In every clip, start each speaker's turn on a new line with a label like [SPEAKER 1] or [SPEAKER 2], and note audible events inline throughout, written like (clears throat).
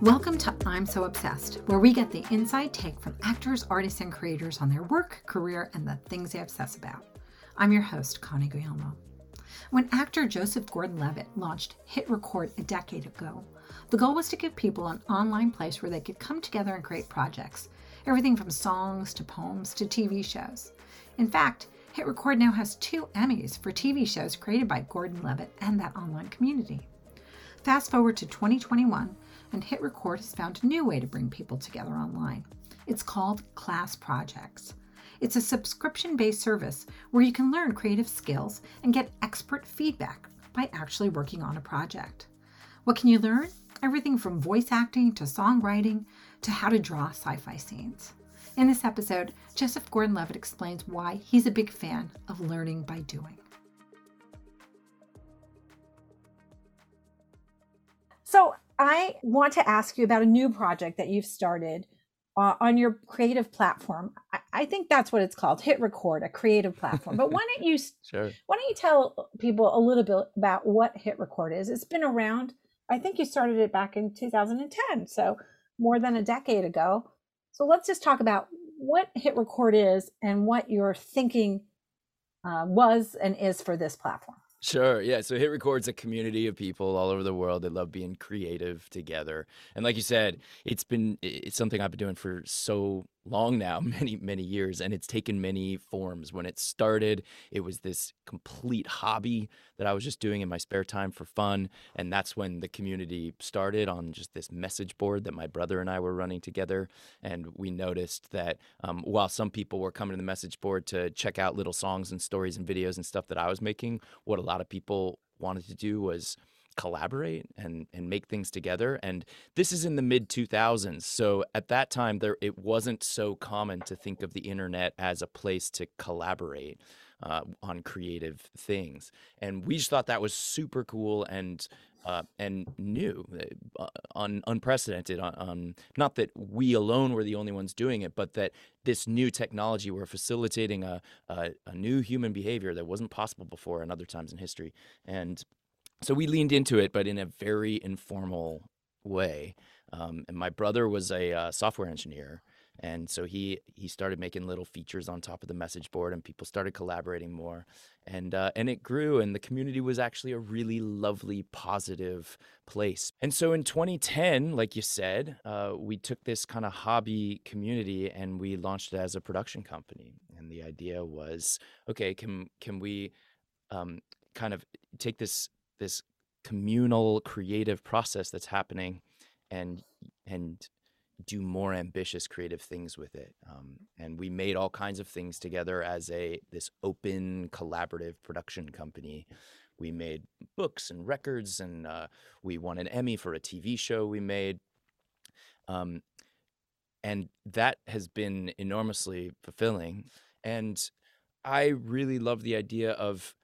[SPEAKER 1] Welcome to I'm So Obsessed, where we get the inside take from actors, artists, and creators on their work, career, and the things they obsess about. I'm your host, Connie Guglielmo. When actor Joseph Gordon Levitt launched Hit Record a decade ago, the goal was to give people an online place where they could come together and create projects, everything from songs to poems to TV shows. In fact, Hit Record now has two Emmys for TV shows created by Gordon Levitt and that online community. Fast forward to 2021, and Hit Record has found a new way to bring people together online. It's called Class Projects. It's a subscription based service where you can learn creative skills and get expert feedback by actually working on a project. What can you learn? Everything from voice acting to songwriting to how to draw sci fi scenes. In this episode, Joseph Gordon Levitt explains why he's a big fan of learning by doing. So, I want to ask you about a new project that you've started uh, on your creative platform. I, I, think that's what it's called, Hit Record, a creative platform. But why don't you (laughs)
[SPEAKER 2] sure.
[SPEAKER 1] why don't you tell people a little bit about what Hit Record is? It's been around. I think you started it back in 2010, so more than a decade ago. So let's just talk about what Hit Record is and what your thinking uh, was and is for this platform.
[SPEAKER 2] Sure. Yeah. So Hit Record's a community of people all over the world that love being creative together. And like you said, it's been it's something I've been doing for so long now, (laughs) many, many years, and it's taken many forms. When it started, it was this complete hobby that I was just doing in my spare time for fun. And that's when the community started on just this message board that my brother and I were running together. And we noticed that um, while some people were coming to the message board to check out little songs and stories and videos and stuff that I was making, what a lot of people wanted to do was collaborate and and make things together and this is in the mid 2000s so at that time there it wasn't so common to think of the internet as a place to collaborate uh, on creative things and we just thought that was super cool and uh, and new, uh, un- unprecedented. On, on, not that we alone were the only ones doing it, but that this new technology were facilitating a, a, a new human behavior that wasn't possible before in other times in history. And so we leaned into it, but in a very informal way. Um, and my brother was a uh, software engineer, and so he he started making little features on top of the message board, and people started collaborating more, and uh, and it grew, and the community was actually a really lovely, positive place. And so in 2010, like you said, uh, we took this kind of hobby community and we launched it as a production company, and the idea was, okay, can can we um, kind of take this this communal creative process that's happening and and do more ambitious creative things with it um, and we made all kinds of things together as a this open collaborative production company. We made books and records and uh, we won an emmy for a tv show we made um, and that has been enormously fulfilling and i really love the idea of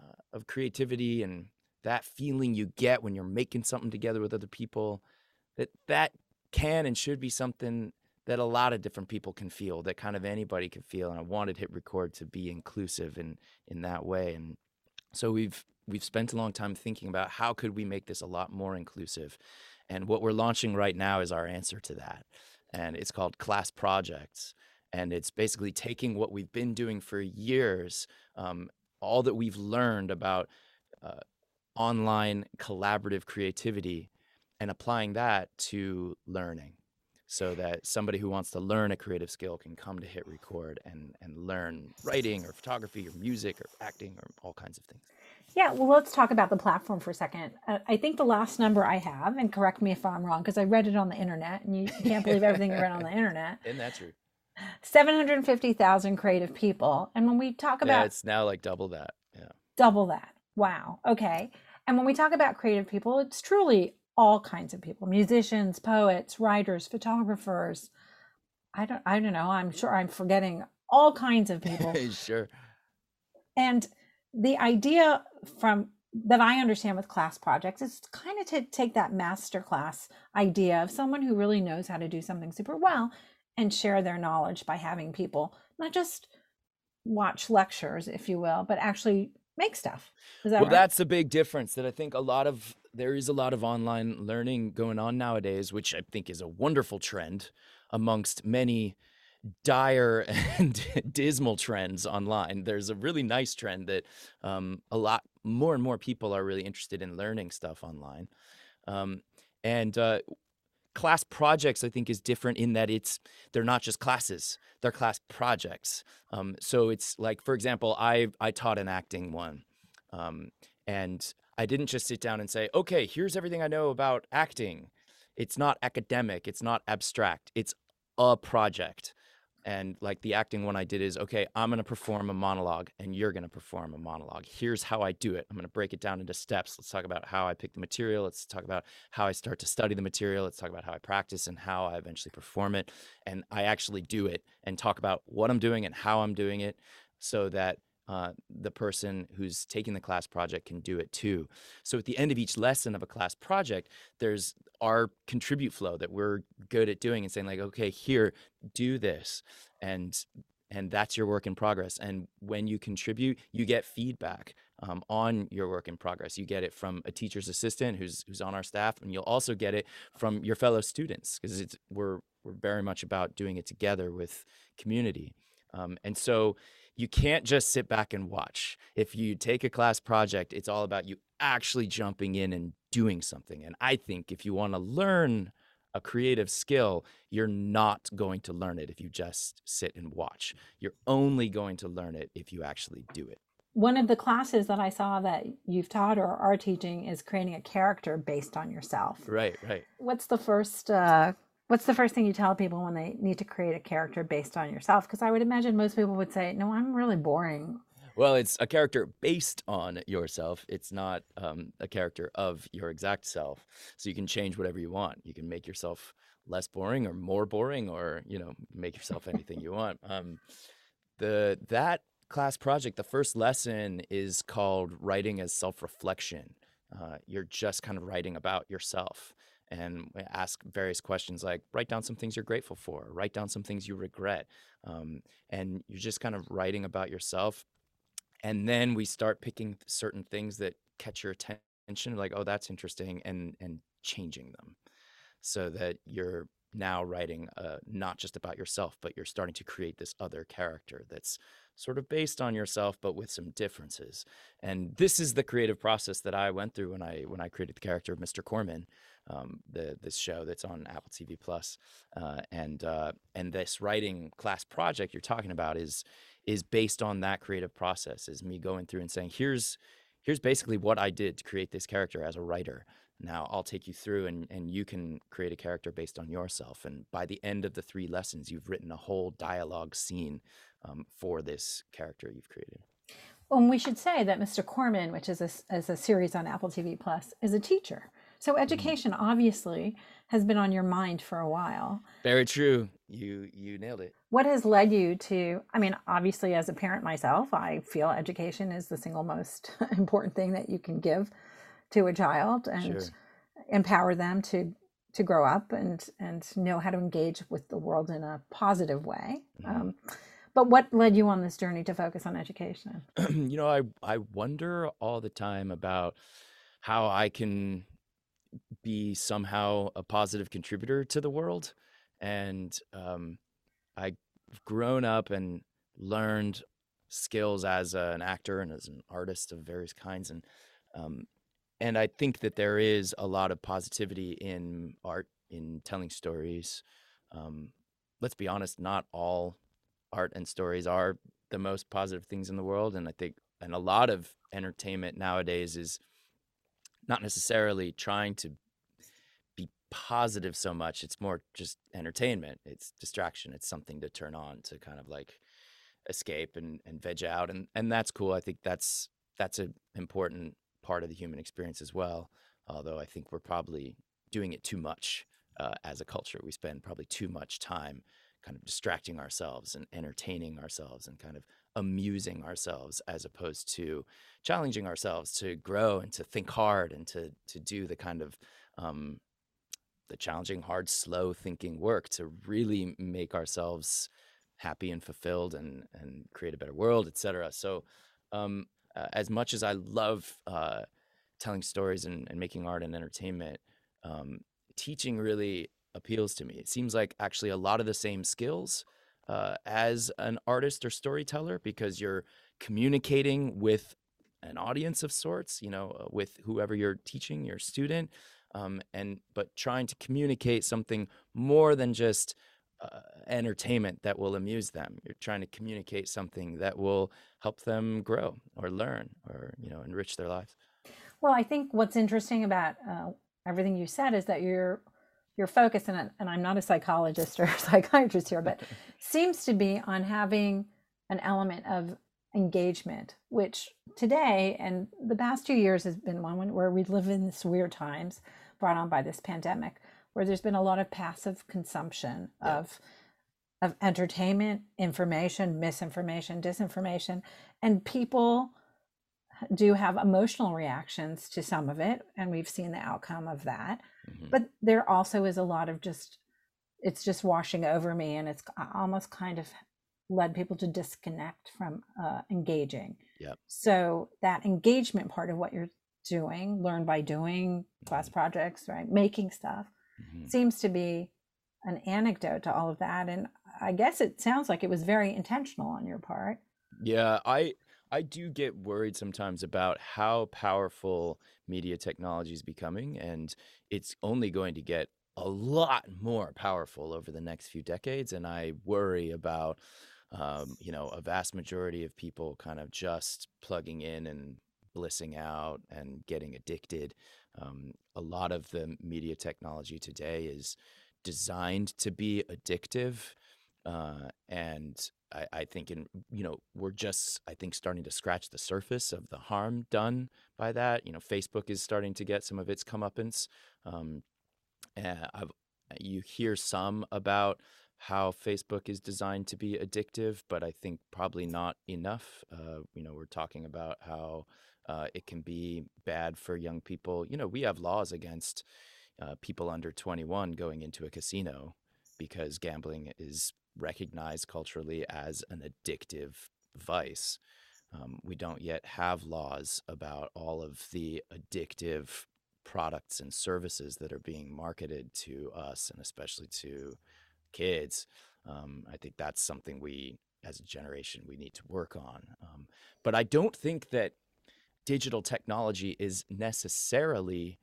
[SPEAKER 2] uh, of creativity and that feeling you get when you're making something together with other people that that can and should be something that a lot of different people can feel that kind of anybody can feel and i wanted hit record to be inclusive in in that way and so we've we've spent a long time thinking about how could we make this a lot more inclusive and what we're launching right now is our answer to that and it's called class projects and it's basically taking what we've been doing for years um, all that we've learned about uh, online collaborative creativity and applying that to learning so that somebody who wants to learn a creative skill can come to hit record and, and learn writing or photography or music or acting or all kinds of things.
[SPEAKER 1] Yeah well let's talk about the platform for a second. Uh, i think the last number i have and correct me if i'm wrong because i read it on the internet and you can't believe everything you read on the internet. (laughs)
[SPEAKER 2] Isn't that true?
[SPEAKER 1] 750000 creative people. And when we talk about
[SPEAKER 2] yeah it's now like double that. Yeah.
[SPEAKER 1] Double that. Wow. Okay. And when we talk about creative people, it's truly all kinds of people musicians, poets, writers, photographers. I don't, I don't know. I'm sure I'm forgetting all kinds of (laughs) people.
[SPEAKER 2] sure.
[SPEAKER 1] And the idea from that I understand with class projects is kind of to take that master class idea of someone who really knows how to do something super well and share their knowledge by having people not just watch lectures, if you will, but actually make stuff. That
[SPEAKER 2] well,
[SPEAKER 1] right?
[SPEAKER 2] that's the big difference that I think a lot of there is a lot of online learning going on nowadays, which I think is a wonderful trend amongst many dire (laughs) and dismal trends online. There's a really nice trend that um, a lot more and more people are really interested in learning stuff online. Um, and uh, class projects, I think, is different in that it's they're not just classes; they're class projects. Um, so it's like, for example, I I taught an acting one, um, and I didn't just sit down and say, "Okay, here's everything I know about acting." It's not academic. It's not abstract. It's a project and like the acting one I did is okay, I'm going to perform a monologue and you're going to perform a monologue. Here's how I do it. I'm going to break it down into steps. Let's talk about how I pick the material. Let's talk about how I start to study the material. Let's talk about how I practice and how I eventually perform it. And I actually do it and talk about what I'm doing and how I'm doing it so that uh, the person who's taking the class project can do it too. So at the end of each lesson of a class project, there's our contribute flow that we're good at doing and saying like, okay, here, do this, and and that's your work in progress. And when you contribute, you get feedback um, on your work in progress. You get it from a teacher's assistant who's who's on our staff, and you'll also get it from your fellow students because it's we're we're very much about doing it together with community. Um, and so you can't just sit back and watch. If you take a class project, it's all about you actually jumping in and doing something. And I think if you want to learn a creative skill, you're not going to learn it if you just sit and watch. You're only going to learn it if you actually do it.
[SPEAKER 1] One of the classes that I saw that you've taught or are teaching is creating a character based on yourself.
[SPEAKER 2] Right, right.
[SPEAKER 1] What's the first uh, what's the first thing you tell people when they need to create a character based on yourself? Because I would imagine most people would say, "No, I'm really boring."
[SPEAKER 2] Well, it's a character based on yourself. It's not um, a character of your exact self. So you can change whatever you want. You can make yourself less boring or more boring, or you know, make yourself anything you want. Um, the that class project, the first lesson is called writing as self reflection. Uh, you're just kind of writing about yourself and ask various questions like write down some things you're grateful for, write down some things you regret. Um, and you're just kind of writing about yourself. And then we start picking certain things that catch your attention, like, oh, that's interesting, and and changing them so that you're now writing uh, not just about yourself, but you're starting to create this other character that's sort of based on yourself, but with some differences. And this is the creative process that I went through when I when I created the character of Mr. Corman, um, the this show that's on Apple TV Plus, uh, and uh, and this writing class project you're talking about is is based on that creative process. Is me going through and saying here's here's basically what I did to create this character as a writer. Now I'll take you through and, and you can create a character based on yourself. And by the end of the three lessons, you've written a whole dialogue scene um, for this character you've created.
[SPEAKER 1] Well, we should say that Mr. Corman, which is a, is a series on Apple TV Plus, is a teacher. So mm-hmm. education obviously has been on your mind for a while.
[SPEAKER 2] Very true. You you nailed it.
[SPEAKER 1] What has led you to I mean, obviously as a parent myself, I feel education is the single most (laughs) important thing that you can give to a child and sure. empower them to to grow up and and know how to engage with the world in a positive way. Mm-hmm. Um, but what led you on this journey to focus on education? (clears throat)
[SPEAKER 2] you know, I I wonder all the time about how I can be somehow a positive contributor to the world, and um, I've grown up and learned skills as a, an actor and as an artist of various kinds, and um, and I think that there is a lot of positivity in art, in telling stories. Um, let's be honest, not all art and stories are the most positive things in the world. And I think, and a lot of entertainment nowadays is not necessarily trying to be positive so much. It's more just entertainment. It's distraction. It's something to turn on to kind of like escape and, and veg out. And, and that's cool. I think that's, that's an important part of the human experience as well. Although I think we're probably doing it too much uh, as a culture. We spend probably too much time kind of distracting ourselves and entertaining ourselves and kind of amusing ourselves as opposed to challenging ourselves to grow and to think hard and to to do the kind of um, the challenging, hard, slow thinking work to really make ourselves happy and fulfilled and and create a better world, etc. So, um, uh, as much as I love uh, telling stories and, and, making art and entertainment, um, teaching really appeals to me. It seems like actually a lot of the same skills uh, as an artist or storyteller because you're communicating with an audience of sorts, you know, uh, with whoever you're teaching, your student, um, and but trying to communicate something more than just uh, entertainment that will amuse them. You're trying to communicate something that will help them grow or learn or you know enrich their lives.
[SPEAKER 1] Well, I think what's interesting about uh, everything you said is that you're your focus and, and i'm not a psychologist or a (laughs) psychiatrist here but seems to be on having an element of engagement which today and the past two years has been one where we live in this weird times brought on by this pandemic where there's been a lot of passive consumption yeah. of of entertainment information misinformation disinformation and people do have emotional reactions to some of it and we've seen the outcome of that mm-hmm. but there also is a lot of just it's just washing over me and it's almost kind of led people to disconnect from uh, engaging
[SPEAKER 2] yep.
[SPEAKER 1] so that engagement part of what you're doing learn by doing class mm-hmm. projects right making stuff mm-hmm. seems to be an anecdote to all of that and i guess it sounds like it was very intentional on your part
[SPEAKER 2] yeah i I do get worried sometimes about how powerful media technology is becoming, and it's only going to get a lot more powerful over the next few decades. And I worry about, um, you know, a vast majority of people kind of just plugging in and blissing out and getting addicted. Um, a lot of the media technology today is designed to be addictive. Uh, and I, I, think in you know we're just I think starting to scratch the surface of the harm done by that. You know, Facebook is starting to get some of its comeuppance. Um, I've you hear some about how Facebook is designed to be addictive, but I think probably not enough. Uh, you know, we're talking about how uh, it can be bad for young people. You know, we have laws against uh, people under 21 going into a casino because gambling is recognized culturally as an addictive vice. Um, we don't yet have laws about all of the addictive products and services that are being marketed to us and especially to kids. Um, I think that's something we, as a generation, we need to work on. Um, but I don't think that digital technology is necessarily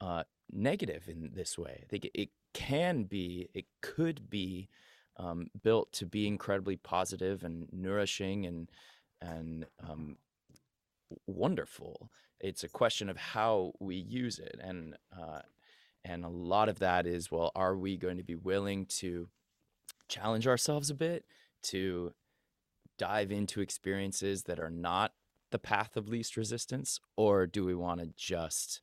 [SPEAKER 2] uh, negative in this way. I think it, it can be, it could be um, built to be incredibly positive and nourishing and and um, wonderful. It's a question of how we use it, and uh, and a lot of that is well, are we going to be willing to challenge ourselves a bit to dive into experiences that are not the path of least resistance, or do we want to just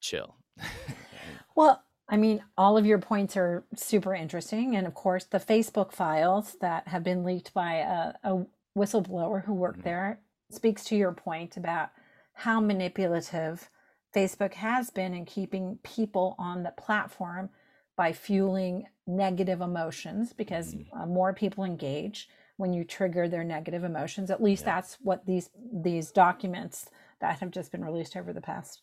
[SPEAKER 2] chill? (laughs)
[SPEAKER 1] well, I mean, all of your points are super interesting. And of course, the Facebook files that have been leaked by a, a whistleblower who worked mm-hmm. there speaks to your point about how manipulative Facebook has been in keeping people on the platform by fueling negative emotions because mm-hmm. uh, more people engage when you trigger their negative emotions. At least yeah. that's what these these documents that have just been released over the past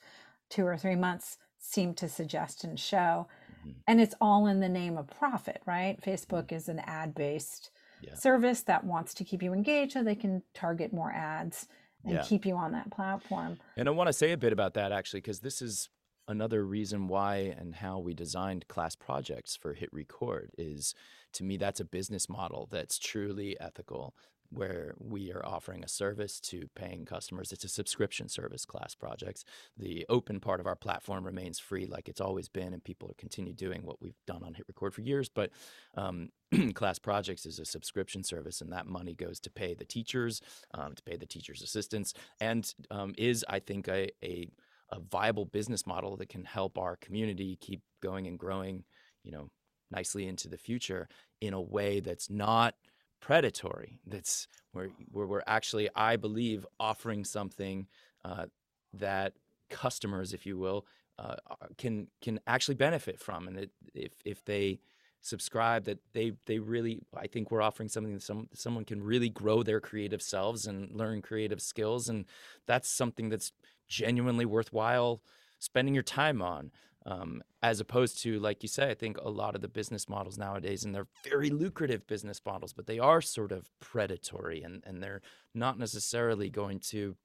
[SPEAKER 1] two or three months seem to suggest and show. Mm-hmm. And it's all in the name of profit, right? Facebook mm-hmm. is an ad based yeah. service that wants to keep you engaged so they can target more ads and yeah. keep you on that platform.
[SPEAKER 2] And I want to say a bit about that actually, because this is another reason why and how we designed class projects for Hit Record is to me that's a business model that's truly ethical where we are offering a service to paying customers. It's a subscription service, Class Projects. The open part of our platform remains free, like it's always been, and people continue doing what we've done on Hit Record for years. But um, (clears throat) Class Projects is a subscription service, and that money goes to pay the teachers, um, to pay the teachers' assistants, and um, is, I think, a, a a viable business model that can help our community keep going and growing, you know, nicely into the future in a way that's not predatory. That's where where we're actually, I believe, offering something uh, that customers, if you will, uh, can can actually benefit from, and if if they subscribe that they they really I think we're offering something that some someone can really grow their creative selves and learn creative skills. And that's something that's genuinely worthwhile spending your time on um, as opposed to like you say i think a lot of the business models nowadays and they're very lucrative business models but they are sort of predatory and, and they're not necessarily going to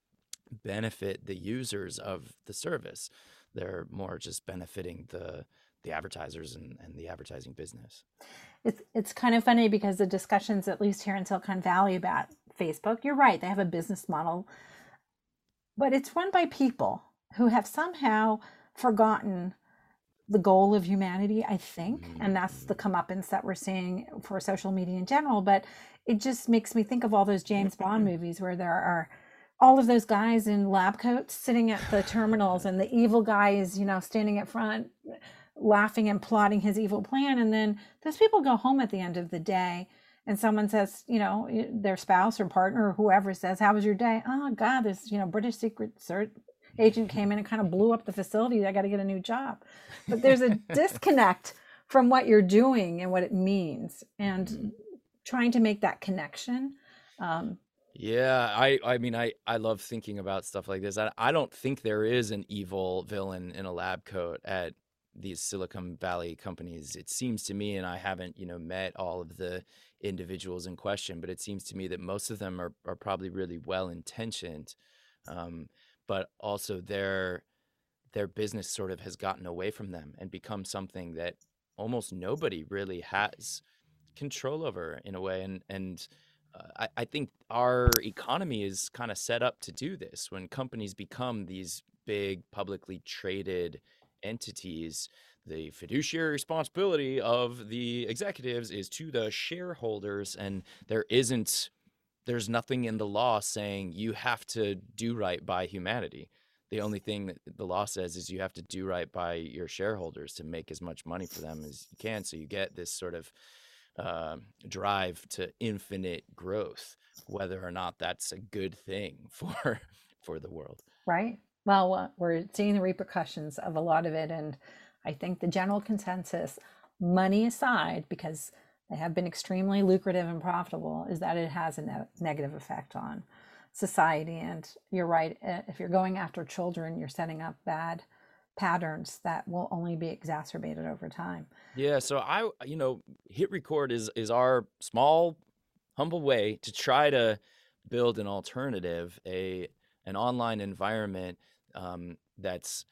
[SPEAKER 2] benefit the users of the service. They're more just benefiting the the advertisers and, and the advertising business.
[SPEAKER 1] It's it's kind of funny because the discussions at least here in silicon valley about facebook you're right they have a business model but it's run by people who have somehow forgotten the goal of humanity, I think, and that's the mm-hmm. comeuppance that we're seeing for social media in general. But it just makes me think of all those James Bond movies where there are all of those guys in lab coats sitting at the terminals, and the evil guy is, you know, standing at front, laughing and plotting his evil plan, and then those people go home at the end of the day. And someone says, you know, their spouse or partner or whoever says, "How was your day?" Oh God, this, you know, British Secret agent came in and kind of blew up the facility. I got to get a new job. But there's a (laughs) disconnect from what you're doing and what it means, and mm-hmm. trying to make that connection. Um,
[SPEAKER 2] yeah, I I mean I I love thinking about stuff like this. I I don't think there is an evil villain in a lab coat at these Silicon Valley companies. It seems to me, and I haven't you know met all of the individuals in question, but it seems to me that most of them are are probably really well intentioned. Um, but also their their business sort of has gotten away from them and become something that almost nobody really has control over in a way and and uh, I, I think our economy is kind of set up to do this. When companies become these big publicly traded entities the fiduciary responsibility of the executives is to the shareholders and there isn't there's nothing in the law saying you have to do right by humanity. The only thing that the law says is you have to do right by your shareholders to make as much money for them as you can. So you get this sort of uh, drive to infinite growth, whether or not that's a good thing (laughs) for for the world.
[SPEAKER 1] Right. Well, uh, we're seeing the repercussions of a lot of it, and I think the general consensus, money aside, because they have been extremely lucrative and profitable, is that it has a ne- negative effect on society. And you're right, eh, if you're going after children, you're setting up bad patterns that will only be exacerbated over time.
[SPEAKER 2] Yeah, so I you know, hit record is is our small humble way to try to build an alternative, a an online environment um, that's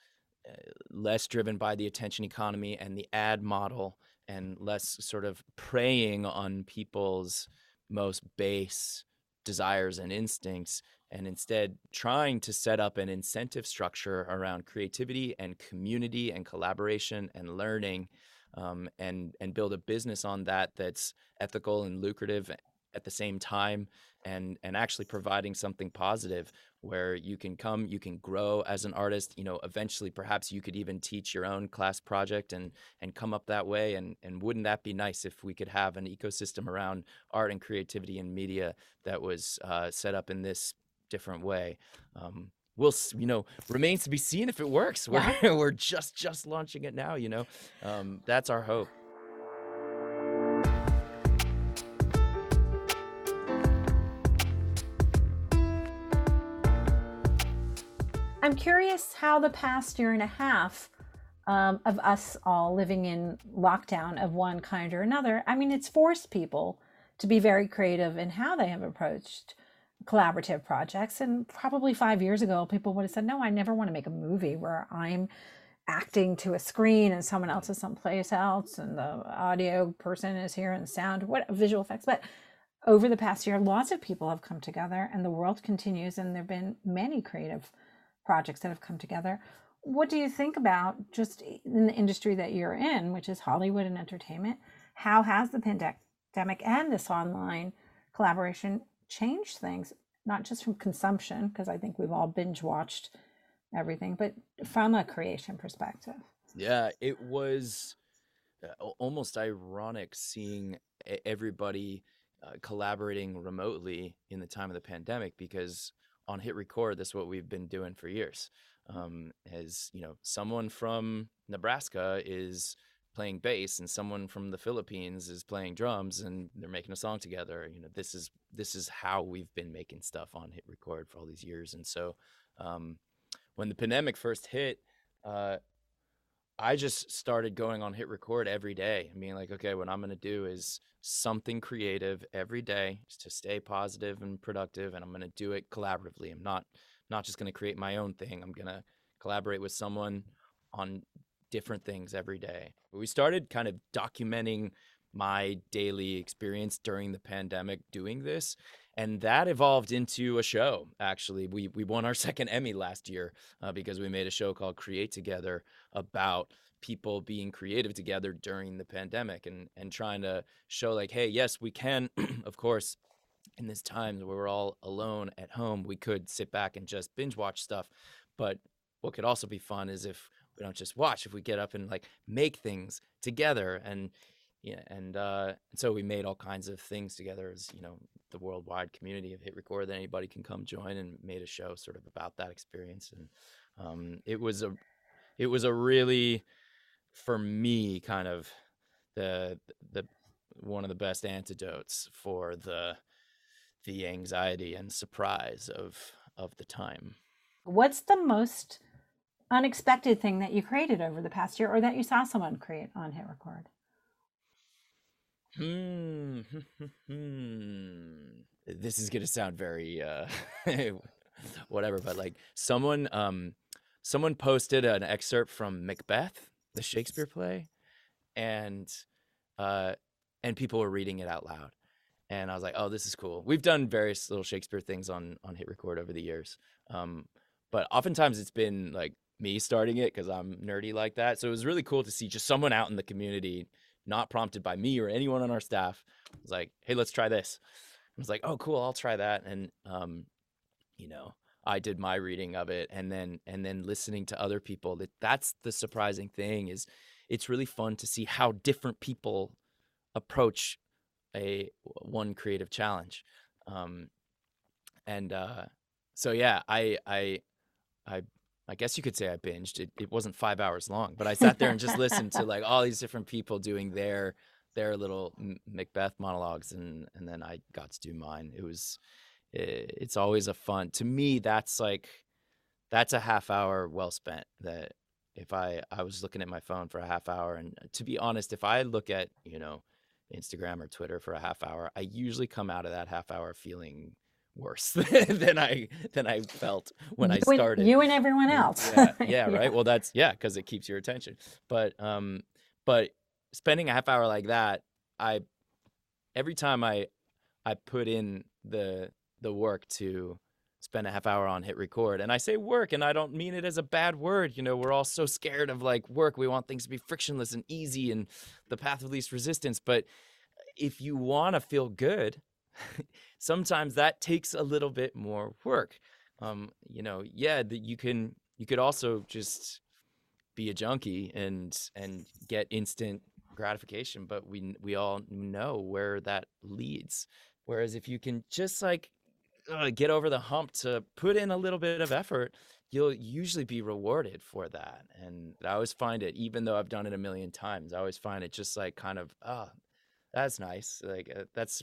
[SPEAKER 2] eh, less driven by the attention economy and the ad model and less sort of preying on people's most base desires and instincts and instead trying to set up an incentive structure around creativity and community and collaboration and learning um, and and build a business on that that's ethical and lucrative at the same time and and actually providing something positive where you can come you can grow as an artist you know eventually perhaps you could even teach your own class project and and come up that way. And and wouldn't that be nice if we could have an ecosystem around art and creativity and media that was uh, set up in this different way? Um, we'll you know remains to be seen if it works. (laughs) We're, we're just just launching it now you know? Um, that's our hope
[SPEAKER 1] I'm curious how the past year and a half um, of us all living in lockdown of one kind or another, I mean, it's forced people to be very creative in how they have approached collaborative projects. And probably five years ago, people would have said, No, I never want to make a movie where I'm acting to a screen and someone else is someplace else and the audio person is here and sound, what visual effects. But over the past year, lots of people have come together and the world continues, and there have been many creative projects that have come together. What do you think about just in the industry that you're in, which is Hollywood and entertainment? How has the pandemic and this online collaboration changed things, not just from consumption, because I think we've all binge watched everything, but from a creation perspective?
[SPEAKER 2] Yeah, it was uh, almost ironic seeing everybody uh, collaborating remotely in the time of the pandemic because on hit record that's what we've been doing for years. Um, as you know someone from nebraska is playing bass and someone from the philippines is playing drums and they're making a song together you know this is this is how we've been making stuff on hit record for all these years. And so um, when the pandemic first hit uh, I just started going on hit record every day and being like, okay, what I'm going to do is something creative every day to stay positive and productive. And I'm going to do it collaboratively. I'm not, not just going to create my own thing. I'm going to collaborate with someone on different things every day. We started kind of documenting my daily experience during the pandemic doing this and that evolved into a show actually. We we won our (laughs) second emmy last year uh, because we made a show called create together about people being creative together during the pandemic and and trying to show like hey yes we can (clears throat) of course in this time where we're all alone at home we could sit back and just binge watch stuff but what could also be fun is if we don't just watch if we get up and like make things together and yeah, and uh, so we made all kinds of things together as you know the worldwide community of Hit Record that anybody can come join, and made a show sort of about that experience. And um, it was a it was a really for me kind of the the one of the best antidotes for the the anxiety and surprise of of the time.
[SPEAKER 1] What's the most unexpected thing that you created over the past year, or that you saw someone create on Hit Record?
[SPEAKER 2] Hmm. (laughs) this is gonna sound very uh, (laughs) whatever, but like someone um someone posted an excerpt from Macbeth, the Shakespeare play, and uh and people were reading it out loud. And I was like, oh, this is cool. We've done various little Shakespeare things on on Hit Record over the years. Um, but oftentimes it's been like me starting it because I'm nerdy like that. So it was really cool to see just someone out in the community not prompted by me or anyone on our staff. was like, hey, let's try this. I was like, oh, cool, I'll try that. And um, you know, I did my reading of it, and then and then listening to other people. That that's the surprising thing is, it's really fun to see how different people approach a one creative challenge. Um, and uh, so yeah, I I I I guess you could say I binged. It, it wasn't five hours long, but I sat there and just listened to like all these different people doing their their little Macbeth monologues, and and then I got to do mine. It was it, it's always a fun to me. That's like that's a half hour well spent. That if I I was looking at my phone for a half hour, and uh, to be honest, if I look at you know Instagram or Twitter for a half hour, I usually come out of that half hour feeling worse (laughs) than I than I felt when
[SPEAKER 1] you
[SPEAKER 2] I started.
[SPEAKER 1] And, you and everyone else.
[SPEAKER 2] yeah, yeah, (laughs) yeah, right. Well, that's yeah, because it keeps your attention. But um, but spending a half hour like that, I every time I I put in the the work to spend a half hour on hit record and i say work and i don't mean it as a bad word you know we're all so scared of like work we want things to be frictionless and easy and the path of least resistance but if you want to feel good (laughs) sometimes that takes a little bit more work. Um, you know, yeah, that you can you could also just be a junkie and and get instant gratification, but we we all know where that leads. Whereas if you can just like uh, get over the hump to put in a little bit of effort, you'll usually be rewarded for that. And I always find it, even though I've done it a million times, I always find it just like kind of, oh, that's nice. Like uh, that's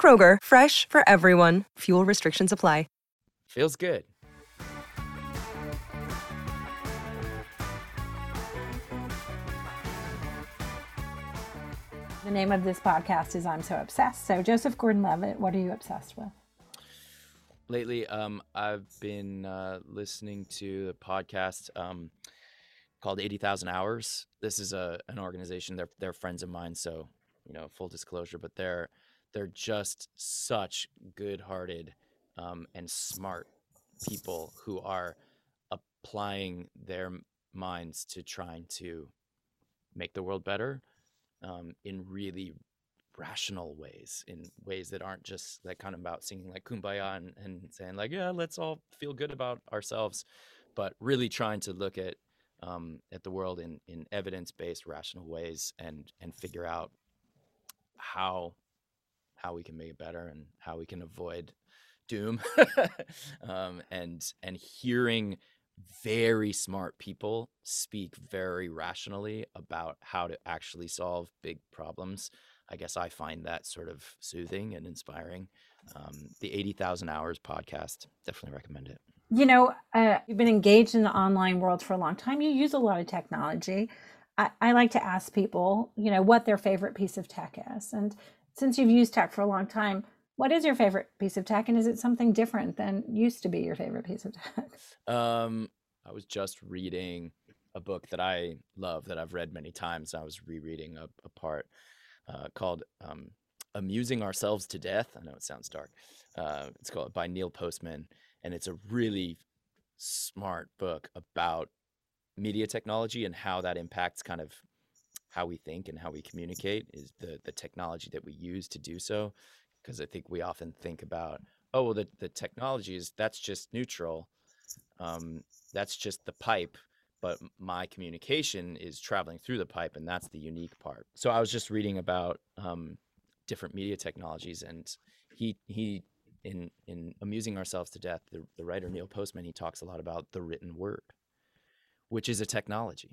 [SPEAKER 3] Kroger, fresh for everyone. Fuel restrictions apply.
[SPEAKER 2] Feels good.
[SPEAKER 1] The name of this podcast is I'm So Obsessed. So, Joseph Gordon Levitt, what are you obsessed with?
[SPEAKER 2] Lately, um, I've been uh, listening to a podcast um, called 80,000 Hours. This is a an organization, they're, they're friends of mine, so, you know, full disclosure, but they're they're just such good-hearted um, and smart people who are applying their minds to trying to make the world better um, in really rational ways, in ways that aren't just like kind of about singing like kumbaya and, and saying like, yeah, let's all feel good about ourselves, but really trying to look at um, at the world in in evidence based, rational ways, and and figure out how how we can make it better and how we can avoid doom (laughs) um, and and hearing very smart people speak very rationally about how to actually solve big problems. I guess I find that sort of soothing and inspiring. Um, the 80,000 Hours podcast, definitely recommend it.
[SPEAKER 1] You know, uh, you've been engaged in the online world for a long time. You use a lot of technology. I, I like to ask people, you know, what their favorite piece of tech is. And since you've used tech for a long time, what is your favorite piece of tech and is it something different than used to be your favorite piece of tech?
[SPEAKER 2] Um, i was just reading a book that i love that i've read many times i was rereading a, a part uh, called um, amusing ourselves to death. I know it sounds dark. Uh, it's called by neil postman and it's a really smart book about media technology and how that impacts kind of how we think and how we communicate is the the technology that we use to do so because I think we often think about, oh, well, the, the technology is that's just neutral. Um, that's just the pipe, but my communication is traveling through the pipe, and that's the unique part. So I was just reading about um, different media technologies, and he he in in amusing ourselves to death, the, the writer Neil Postman he talks a lot about the written word, which is a technology.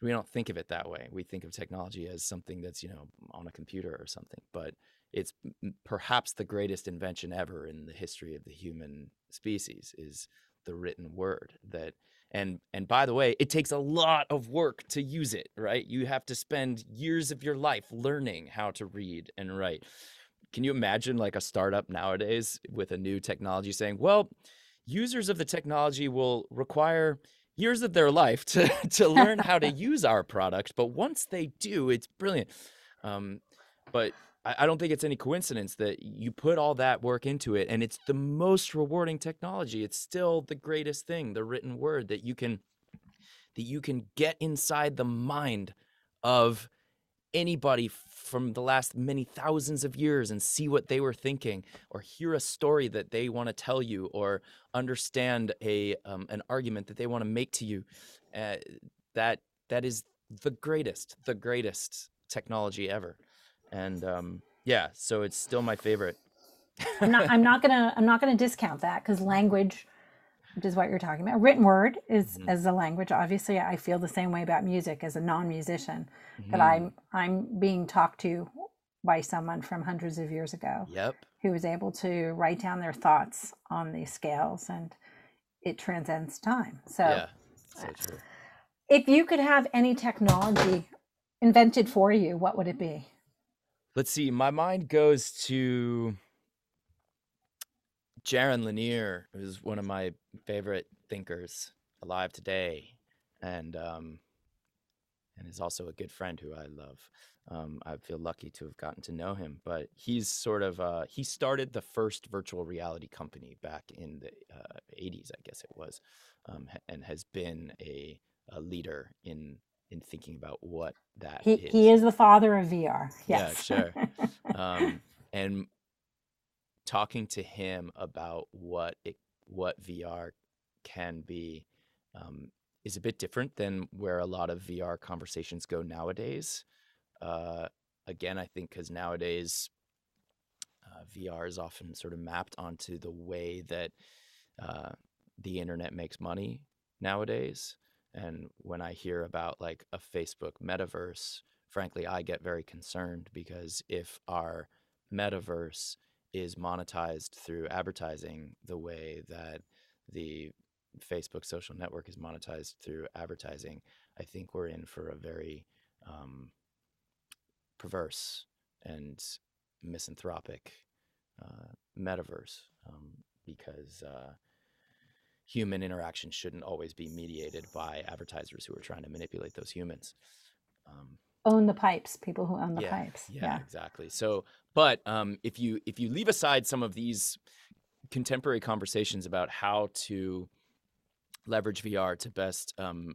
[SPEAKER 2] We don't think of it that way. We think of technology as something that's you know on a computer or something, but it's perhaps the greatest invention ever in the history of the human species is the written word that and and by the way it takes a lot of work to use it right you have to spend years of your life learning how to read and write can you imagine like a startup nowadays with a new technology saying well users of the technology will require years of their life to (laughs) to learn how to use our product but once they do it's brilliant um, but I, don't think it's any coincidence that you put all that work into it and it's the most rewarding technology. It's still the greatest thing, the written word that you can that you can get inside the mind of anybody from the last many thousands of years and see what they were thinking or hear a story that they want to tell you or understand a um, an argument that they want to make to you uh, that that is the greatest the greatest technology ever and um, yeah, so it's still my favorite.
[SPEAKER 1] I'm not. I'm not (laughs) gonna. I'm not gonna discount that because language, which is what you're talking about, written word is mm-hmm. as a language. Obviously, I feel the same way about music as a non-musician, mm-hmm. but I'm I'm being talked to by someone from hundreds of years ago.
[SPEAKER 2] Yep.
[SPEAKER 1] Who was able to write down their thoughts on these scales, and it transcends time. So.
[SPEAKER 2] Yeah. So true.
[SPEAKER 1] If you could have any technology invented for you, what would it be?
[SPEAKER 2] Let's see. My mind goes to Jaron Lanier, who's one of my favorite thinkers alive today, and um, and is also a good friend who I love. Um, I feel lucky to have gotten to know him, but he's sort of uh, he started the first virtual reality company back in the uh, 80s, I guess it was, um, and has been a, a leader in in thinking about what that
[SPEAKER 1] he,
[SPEAKER 2] is.
[SPEAKER 1] He is the father of VR. Yes.
[SPEAKER 2] Yeah, sure. (laughs) um, and talking to him about what it what VR can be um, is a bit different than where a lot of VR conversations go nowadays. Uh, again, I think because nowadays uh, VR is often sort of mapped onto the way that uh, the internet makes money nowadays. And when I hear about like a Facebook metaverse, frankly, I get very concerned because if our metaverse is monetized through advertising the way that the Facebook social network is monetized through advertising, I think we're in for a very um, perverse and misanthropic uh, metaverse um, because uh, human interaction shouldn't always be mediated by advertisers who are trying to manipulate those humans.
[SPEAKER 1] Um, own the pipes, people who own the
[SPEAKER 2] yeah,
[SPEAKER 1] pipes.
[SPEAKER 2] Yeah, yeah, exactly. So, but um, if you if you leave aside some of these contemporary conversations about how to leverage VR to best um,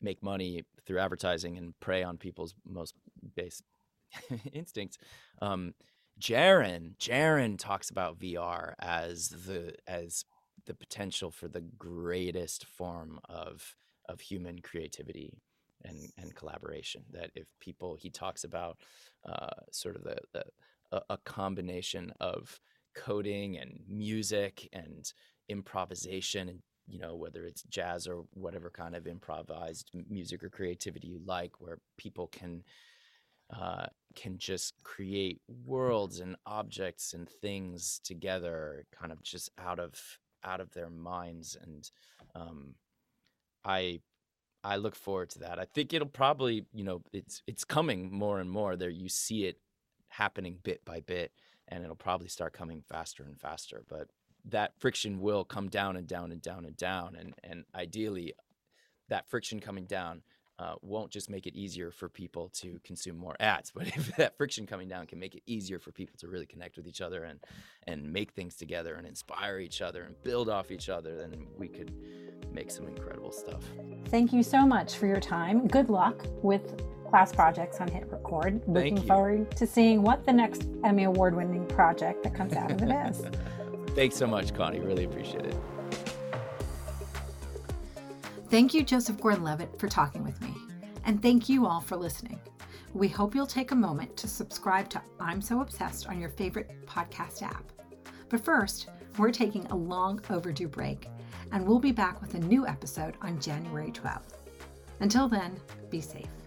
[SPEAKER 2] make money through advertising and prey on people's most base (laughs) instincts. Um, Jaron, Jaron talks about VR as the as the potential for the greatest form of of human creativity and and collaboration. That if people, he talks about uh, sort of the, the a, combination of coding and music and improvisation and you know whether it's jazz or whatever kind of improvised music or creativity you like where people can uh, can just create worlds and objects and things together kind of just out of out of their minds and um, i i look forward to that. I think it'll probably you know it's it's coming more and more there you see it happening bit by bit and it'll probably start coming faster and faster but that friction will come down and down and down and down and and ideally that friction coming down uh, won't just make it easier for people to consume more ads, (laughs) but if that friction coming down can make it easier for people to really connect with each other and and make things together and inspire each other and build off each other, then we could make some incredible stuff.
[SPEAKER 1] Thank you so much for your time. Good luck with class projects on Hit Record. Looking forward to seeing what the next Emmy Award winning project that comes out of it is. (laughs)
[SPEAKER 2] Thanks so much, Connie. Really appreciate it.
[SPEAKER 1] Thank you, Joseph Gordon Levitt, for talking with me. And thank you all for listening. We hope you'll take a moment to subscribe to I'm So Obsessed on your favorite podcast app. But first, we're taking a long overdue break, and we'll be back with a new episode on January 12th. Until then, be safe.